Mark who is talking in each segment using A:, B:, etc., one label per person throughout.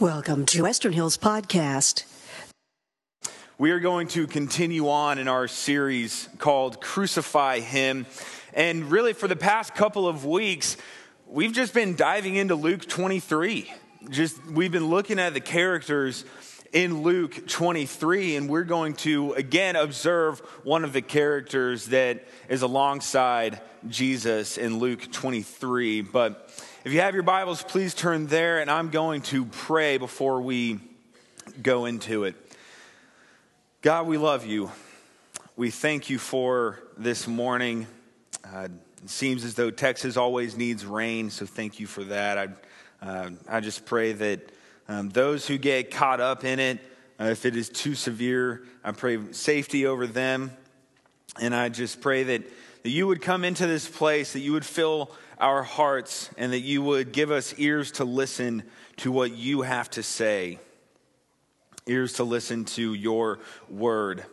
A: Welcome to Western Hills Podcast.
B: We are going to continue on in our series called Crucify Him. And really, for the past couple of weeks, we've just been diving into Luke 23. Just we've been looking at the characters in Luke 23, and we're going to again observe one of the characters that is alongside Jesus in Luke 23. But if you have your Bibles, please turn there, and I'm going to pray before we go into it. God, we love you. We thank you for this morning. Uh, it seems as though Texas always needs rain, so thank you for that. I, uh, I just pray that um, those who get caught up in it, uh, if it is too severe, I pray safety over them. And I just pray that, that you would come into this place, that you would fill our hearts and that you would give us ears to listen to what you have to say, ears to listen to your word.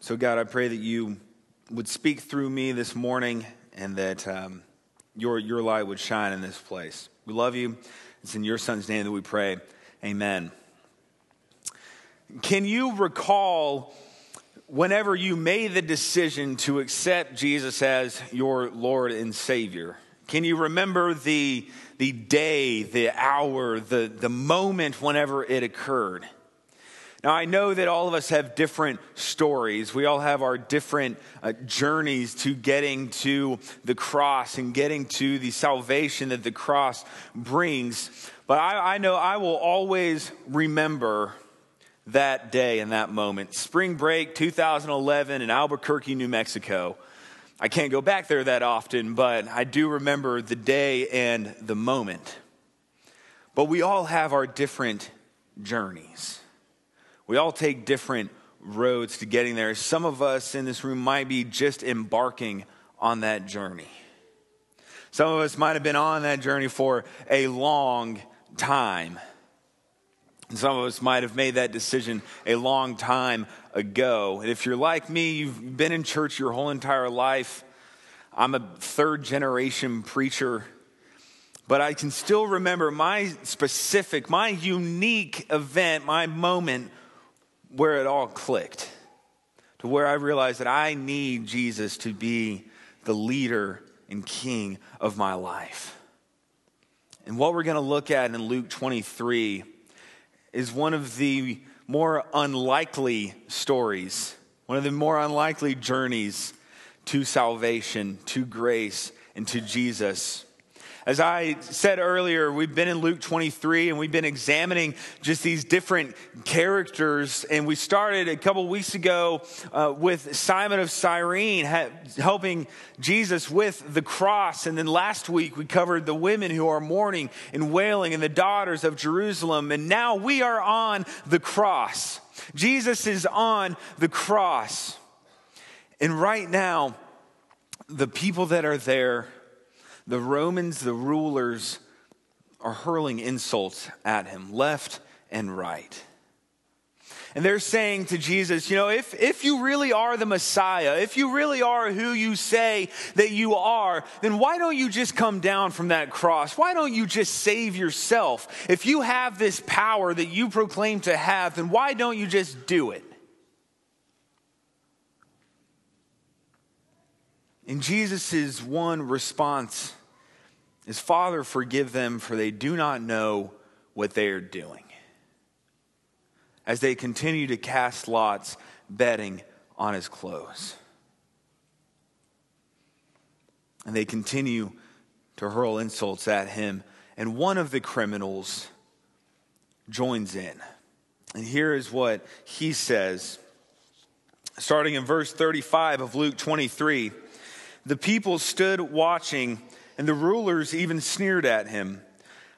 B: So, God, I pray that you would speak through me this morning and that um, your, your light would shine in this place. We love you. It's in your son's name that we pray. Amen. Can you recall whenever you made the decision to accept Jesus as your Lord and Savior, can you remember the, the day, the hour, the, the moment whenever it occurred? Now, I know that all of us have different stories. We all have our different uh, journeys to getting to the cross and getting to the salvation that the cross brings. But I, I know I will always remember that day and that moment. Spring break 2011 in Albuquerque, New Mexico. I can't go back there that often, but I do remember the day and the moment. But we all have our different journeys. We all take different roads to getting there. Some of us in this room might be just embarking on that journey. Some of us might have been on that journey for a long time. Some of us might have made that decision a long time ago. And if you're like me, you've been in church your whole entire life. I'm a third generation preacher, but I can still remember my specific, my unique event, my moment where it all clicked, to where I realized that I need Jesus to be the leader and king of my life. And what we're going to look at in Luke 23 is one of the more unlikely stories, one of the more unlikely journeys to salvation, to grace, and to Jesus. As I said earlier, we've been in Luke 23 and we've been examining just these different characters. And we started a couple weeks ago uh, with Simon of Cyrene ha- helping Jesus with the cross. And then last week we covered the women who are mourning and wailing and the daughters of Jerusalem. And now we are on the cross. Jesus is on the cross. And right now, the people that are there, the Romans, the rulers, are hurling insults at him left and right. And they're saying to Jesus, you know, if, if you really are the Messiah, if you really are who you say that you are, then why don't you just come down from that cross? Why don't you just save yourself? If you have this power that you proclaim to have, then why don't you just do it? And Jesus' one response is Father, forgive them, for they do not know what they are doing. As they continue to cast lots, betting on his clothes. And they continue to hurl insults at him. And one of the criminals joins in. And here is what he says, starting in verse 35 of Luke 23. The people stood watching and the rulers even sneered at him.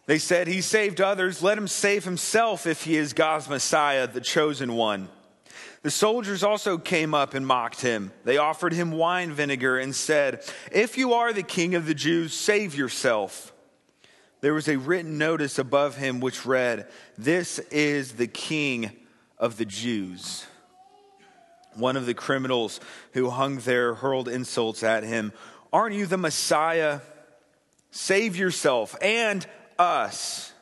B: They said, He saved others, let him save himself if he is God's Messiah, the chosen one. The soldiers also came up and mocked him. They offered him wine vinegar and said, If you are the king of the Jews, save yourself. There was a written notice above him which read, This is the king of the Jews. One of the criminals who hung there hurled insults at him. Aren't you the Messiah? Save yourself and us.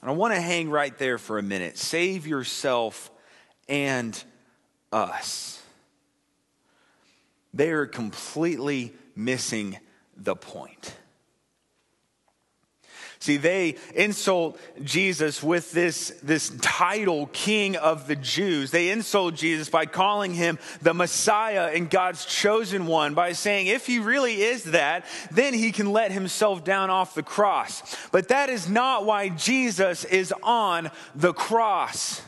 B: And I want to hang right there for a minute. Save yourself and us. They are completely missing the point. See, they insult Jesus with this, this title, King of the Jews. They insult Jesus by calling him the Messiah and God's chosen one, by saying, if he really is that, then he can let himself down off the cross. But that is not why Jesus is on the cross.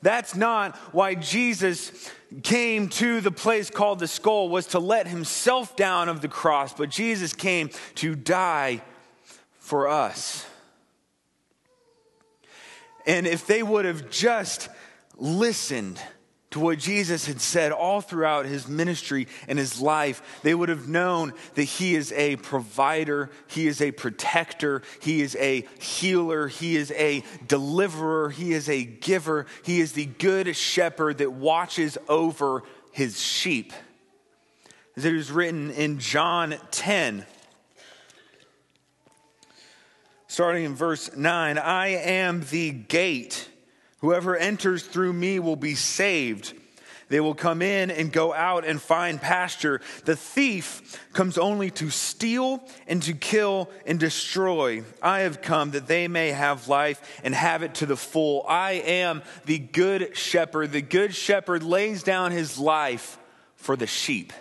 B: That's not why Jesus came to the place called the skull was to let himself down of the cross, but Jesus came to die for us. And if they would have just listened to what Jesus had said all throughout his ministry and his life, they would have known that he is a provider, he is a protector, he is a healer, he is a deliverer, he is a giver, he is the good shepherd that watches over his sheep. As it is written in John 10, starting in verse 9 I am the gate. Whoever enters through me will be saved. They will come in and go out and find pasture. The thief comes only to steal and to kill and destroy. I have come that they may have life and have it to the full. I am the good shepherd. The good shepherd lays down his life for the sheep.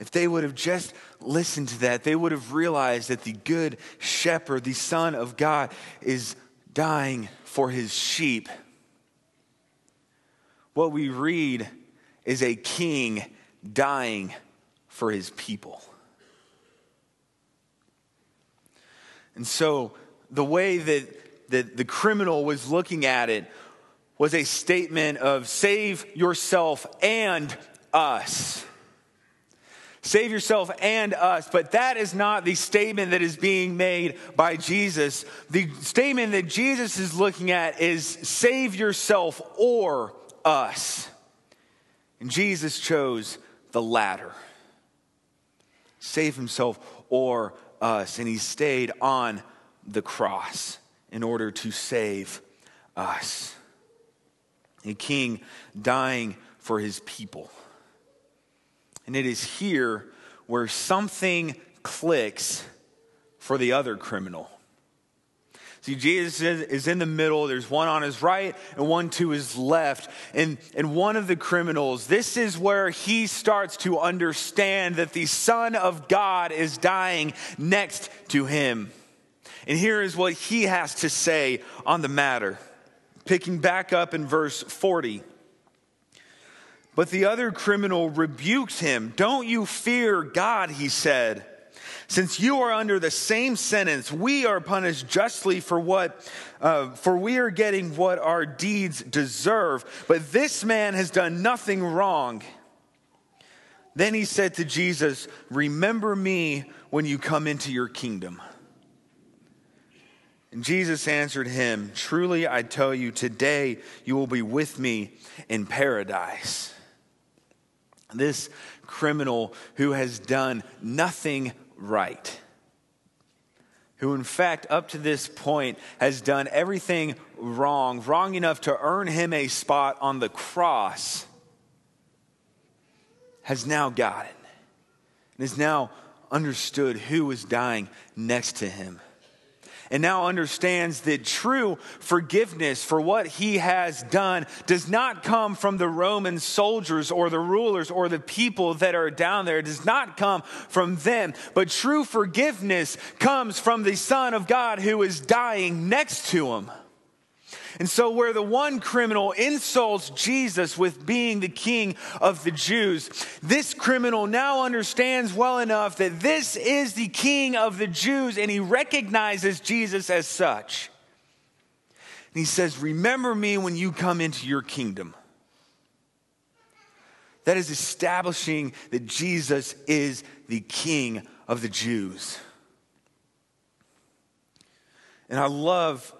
B: If they would have just listened to that, they would have realized that the good shepherd, the Son of God, is dying for his sheep. What we read is a king dying for his people. And so the way that, that the criminal was looking at it was a statement of save yourself and us. Save yourself and us. But that is not the statement that is being made by Jesus. The statement that Jesus is looking at is save yourself or us. And Jesus chose the latter save himself or us. And he stayed on the cross in order to save us. A king dying for his people. And it is here where something clicks for the other criminal. See, Jesus is in the middle. There's one on his right and one to his left. And, and one of the criminals, this is where he starts to understand that the Son of God is dying next to him. And here is what he has to say on the matter. Picking back up in verse 40. But the other criminal rebuked him. Don't you fear God, he said. Since you are under the same sentence, we are punished justly for what, uh, for we are getting what our deeds deserve. But this man has done nothing wrong. Then he said to Jesus, Remember me when you come into your kingdom. And Jesus answered him, Truly I tell you, today you will be with me in paradise. This criminal who has done nothing right, who, in fact, up to this point has done everything wrong, wrong enough to earn him a spot on the cross, has now got it and is now understood who is dying next to him and now understands that true forgiveness for what he has done does not come from the Roman soldiers or the rulers or the people that are down there. It does not come from them, but true forgiveness comes from the Son of God who is dying next to him. And so, where the one criminal insults Jesus with being the king of the Jews, this criminal now understands well enough that this is the king of the Jews and he recognizes Jesus as such. And he says, Remember me when you come into your kingdom. That is establishing that Jesus is the king of the Jews. And I love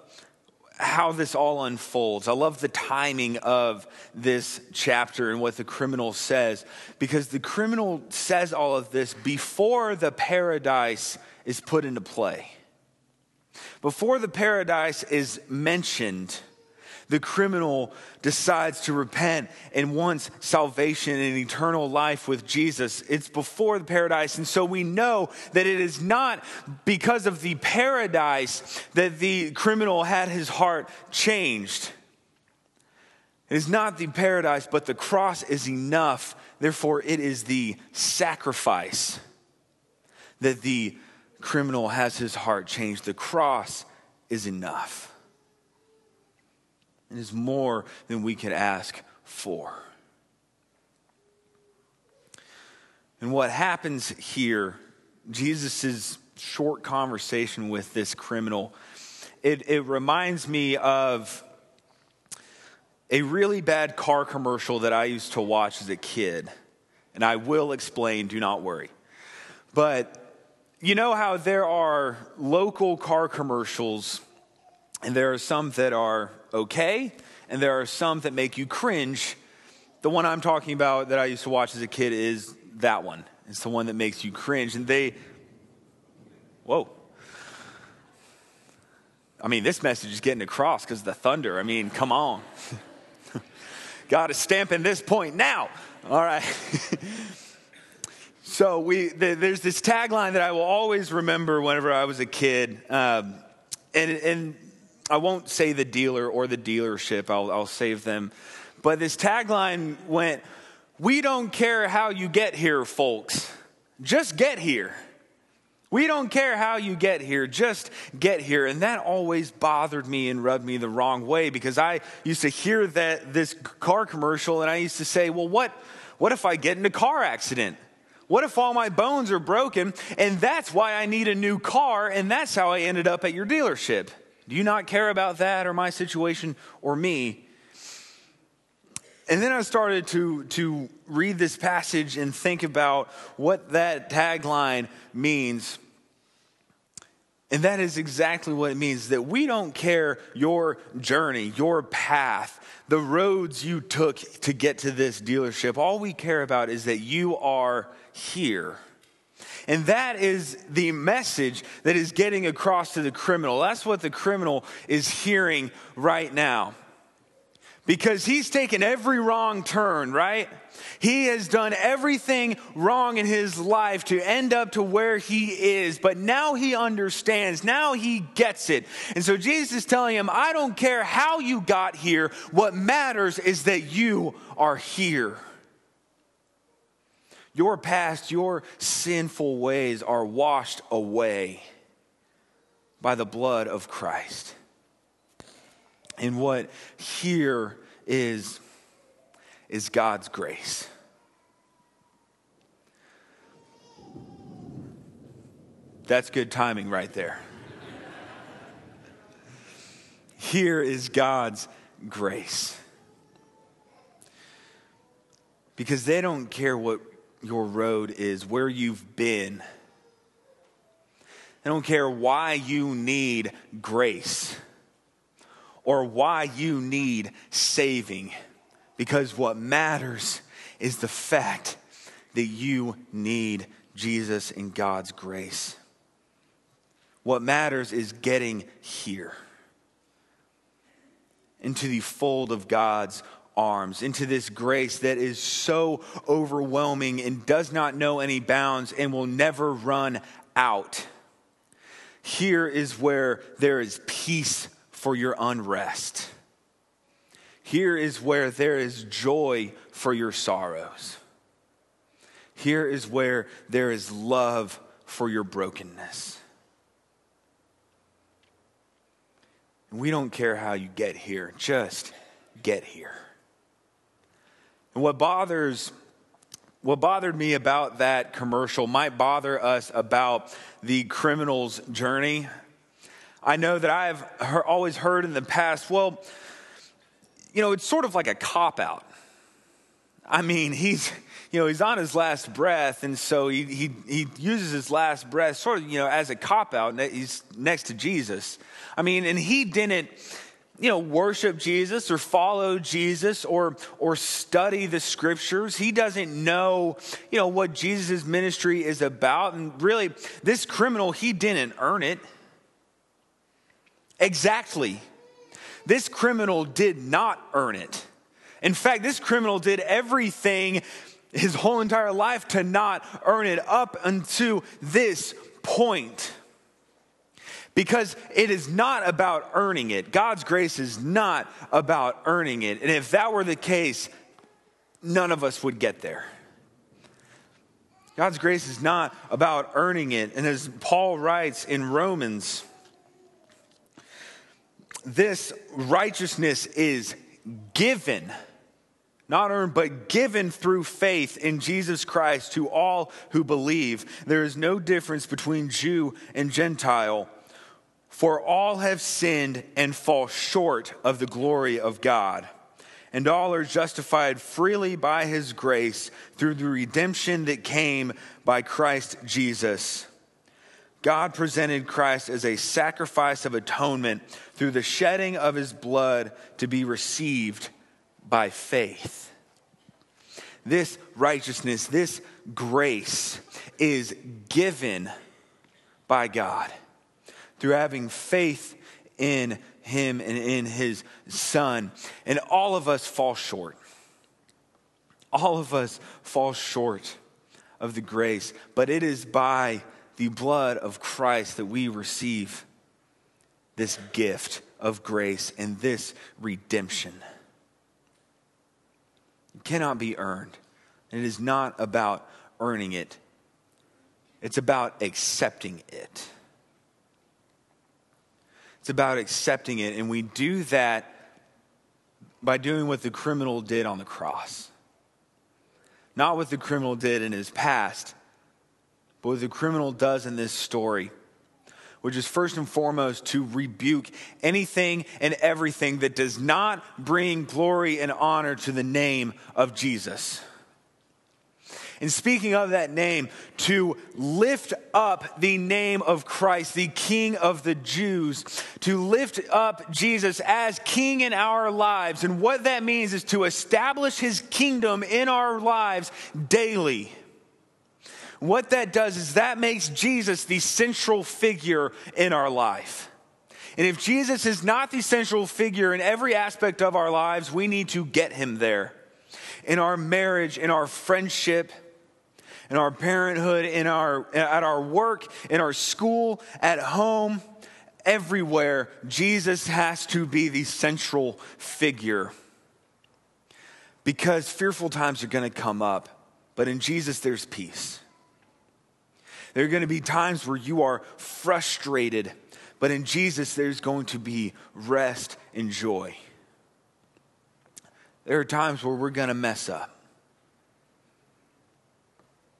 B: how this all unfolds. I love the timing of this chapter and what the criminal says, because the criminal says all of this before the paradise is put into play. Before the paradise is mentioned, the criminal decides to repent and wants salvation and eternal life with Jesus. It's before the paradise. And so we know that it is not because of the paradise that the criminal had his heart changed. It is not the paradise, but the cross is enough. Therefore, it is the sacrifice that the criminal has his heart changed. The cross is enough. It is more than we could ask for. And what happens here, Jesus' short conversation with this criminal, it, it reminds me of a really bad car commercial that I used to watch as a kid. And I will explain, do not worry. But you know how there are local car commercials, and there are some that are okay, and there are some that make you cringe. The one I'm talking about that I used to watch as a kid is that one. It's the one that makes you cringe. And they, whoa. I mean, this message is getting across because the thunder. I mean, come on. God is stamping this point now. All right. So we there's this tagline that I will always remember whenever I was a kid, um, and and I won't say the dealer or the dealership. I'll I'll save them, but this tagline went, "We don't care how you get here, folks. Just get here." We don't care how you get here, just get here. And that always bothered me and rubbed me the wrong way because I used to hear that this car commercial and I used to say, well, what, what if I get in a car accident? What if all my bones are broken and that's why I need a new car and that's how I ended up at your dealership? Do you not care about that or my situation or me? And then I started to, to read this passage and think about what that tagline means. And that is exactly what it means that we don't care your journey, your path, the roads you took to get to this dealership. All we care about is that you are here. And that is the message that is getting across to the criminal. That's what the criminal is hearing right now. Because he's taken every wrong turn, right? He has done everything wrong in his life to end up to where he is, but now he understands. Now he gets it. And so Jesus is telling him, I don't care how you got here. What matters is that you are here. Your past, your sinful ways are washed away by the blood of Christ. And what here is, is God's grace. That's good timing right there. Here is God's grace. Because they don't care what your road is, where you've been. I don't care why you need grace or why you need saving, because what matters is the fact that you need Jesus and God's grace. What matters is getting here into the fold of God's arms, into this grace that is so overwhelming and does not know any bounds and will never run out. Here is where there is peace for your unrest. Here is where there is joy for your sorrows. Here is where there is love for your brokenness. We don't care how you get here, just get here. What bothers what bothered me about that commercial might bother us about the criminal's journey. I know that I've he- always heard in the past, well, you know, it's sort of like a cop out. I mean, he's, you know, he's on his last breath, and so he, he, he uses his last breath sort of, you know, as a cop out. He's next to Jesus. I mean, and he didn't, you know, worship Jesus or follow Jesus or, or study the scriptures. He doesn't know, you know, what Jesus' ministry is about. And really, this criminal, he didn't earn it. Exactly. This criminal did not earn it. In fact, this criminal did everything his whole entire life to not earn it up until this point. Because it is not about earning it. God's grace is not about earning it. And if that were the case, none of us would get there. God's grace is not about earning it. And as Paul writes in Romans, this righteousness is given, not earned, but given through faith in Jesus Christ to all who believe. There is no difference between Jew and Gentile, for all have sinned and fall short of the glory of God. And all are justified freely by his grace through the redemption that came by Christ Jesus God presented Christ as a sacrifice of atonement through the shedding of his blood to be received by faith. This righteousness, this grace is given by God through having faith in him and in his son. And all of us fall short. All of us fall short of the grace, but it is by the blood of Christ that we receive this gift of grace and this redemption. It cannot be earned. And it is not about earning it, it's about accepting it. It's about accepting it, and we do that by doing what the criminal did on the cross. Not what the criminal did in his past, but what the criminal does in this story, which is first and foremost to rebuke anything and everything that does not bring glory and honor to the name of Jesus. And speaking of that name, to lift up the name of Christ, the King of the Jews, to lift up Jesus as King in our lives. And what that means is to establish his kingdom in our lives daily. What that does is that makes Jesus the central figure in our life. And if Jesus is not the central figure in every aspect of our lives, we need to get him there. In our marriage, in our friendship, in our parenthood, in our, at our work, in our school, at home, everywhere, Jesus has to be the central figure. Because fearful times are going to come up, but in Jesus, there's peace. There are going to be times where you are frustrated, but in Jesus, there's going to be rest and joy. There are times where we're going to mess up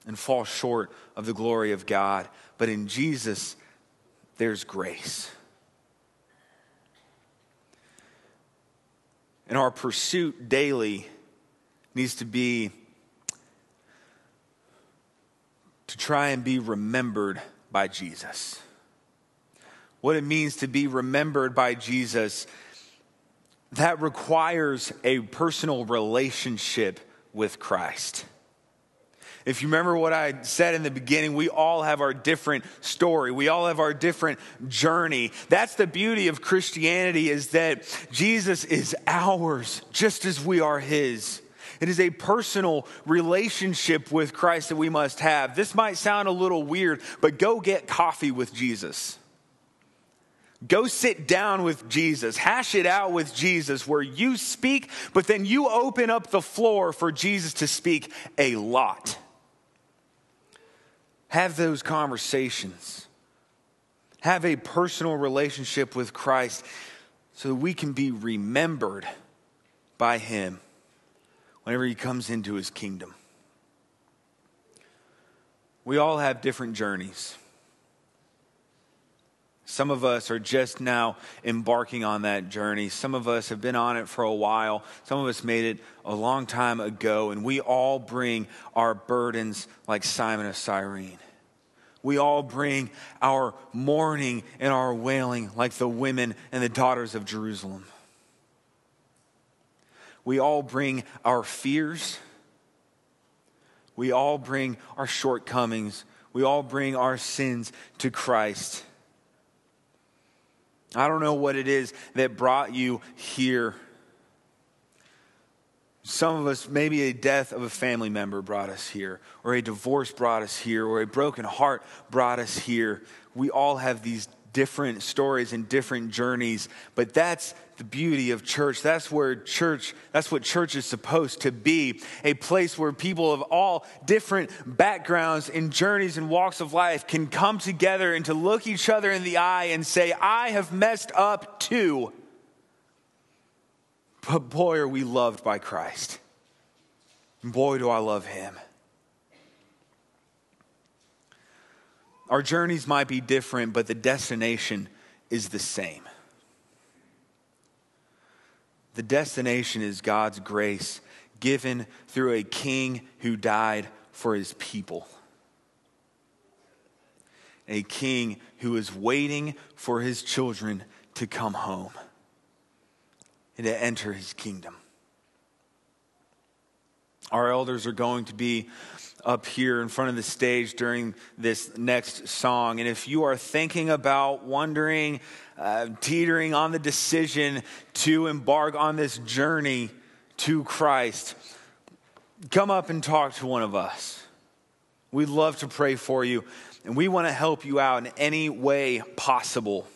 B: and fall short of the glory of God, but in Jesus, there's grace. And our pursuit daily needs to be to try and be remembered by Jesus. What it means to be remembered by Jesus, that requires a personal relationship with Christ. If you remember what I said in the beginning, we all have our different story. We all have our different journey. That's the beauty of Christianity is that Jesus is ours just as we are his. It is a personal relationship with Christ that we must have. This might sound a little weird, but go get coffee with Jesus. Go sit down with Jesus. Hash it out with Jesus where you speak, but then you open up the floor for Jesus to speak a lot. Have those conversations. Have a personal relationship with Christ so that we can be remembered by Him whenever he comes into his kingdom. We all have different journeys. Some of us are just now embarking on that journey. Some of us have been on it for a while. Some of us made it a long time ago, and we all bring our burdens like Simon of Cyrene. We all bring our mourning and our wailing like the women and the daughters of Jerusalem. We all bring our fears. We all bring our shortcomings. We all bring our sins to Christ. I don't know what it is that brought you here. Some of us, maybe a death of a family member brought us here, or a divorce brought us here, or a broken heart brought us here. We all have these different stories and different journeys, but that's the beauty of church. That's where church, that's what church is supposed to be a place where people of all different backgrounds and journeys and walks of life can come together and to look each other in the eye and say, I have messed up too. But boy, are we loved by Christ. Boy, do I love him. Our journeys might be different, but the destination is the same. The destination is God's grace given through a king who died for his people. A king who is waiting for his children to come home and to enter his kingdom. Our elders are going to be up here in front of the stage during this next song. And if you are thinking about wondering, uh, teetering on the decision to embark on this journey to Christ, come up and talk to one of us. We'd love to pray for you, and we want to help you out in any way possible.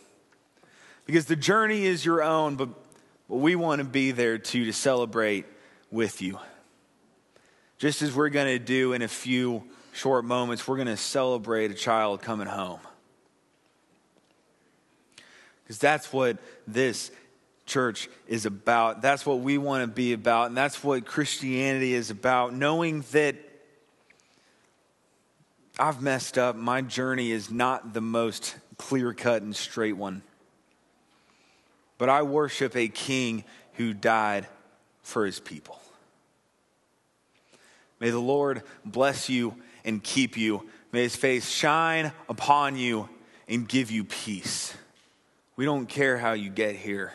B: Because the journey is your own, but, but we want to be there too to celebrate with you. Just as we're going to do in a few short moments, we're going to celebrate a child coming home. Because that's what this church is about. That's what we want to be about. And that's what Christianity is about. Knowing that I've messed up, my journey is not the most clear cut and straight one. But I worship a king who died for his people. May the Lord bless you and keep you. May his face shine upon you and give you peace. We don't care how you get here,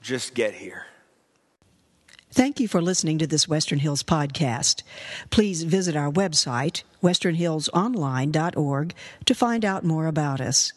B: just get here.
A: Thank you for listening to this Western Hills podcast. Please visit our website, westernhillsonline.org, to find out more about us.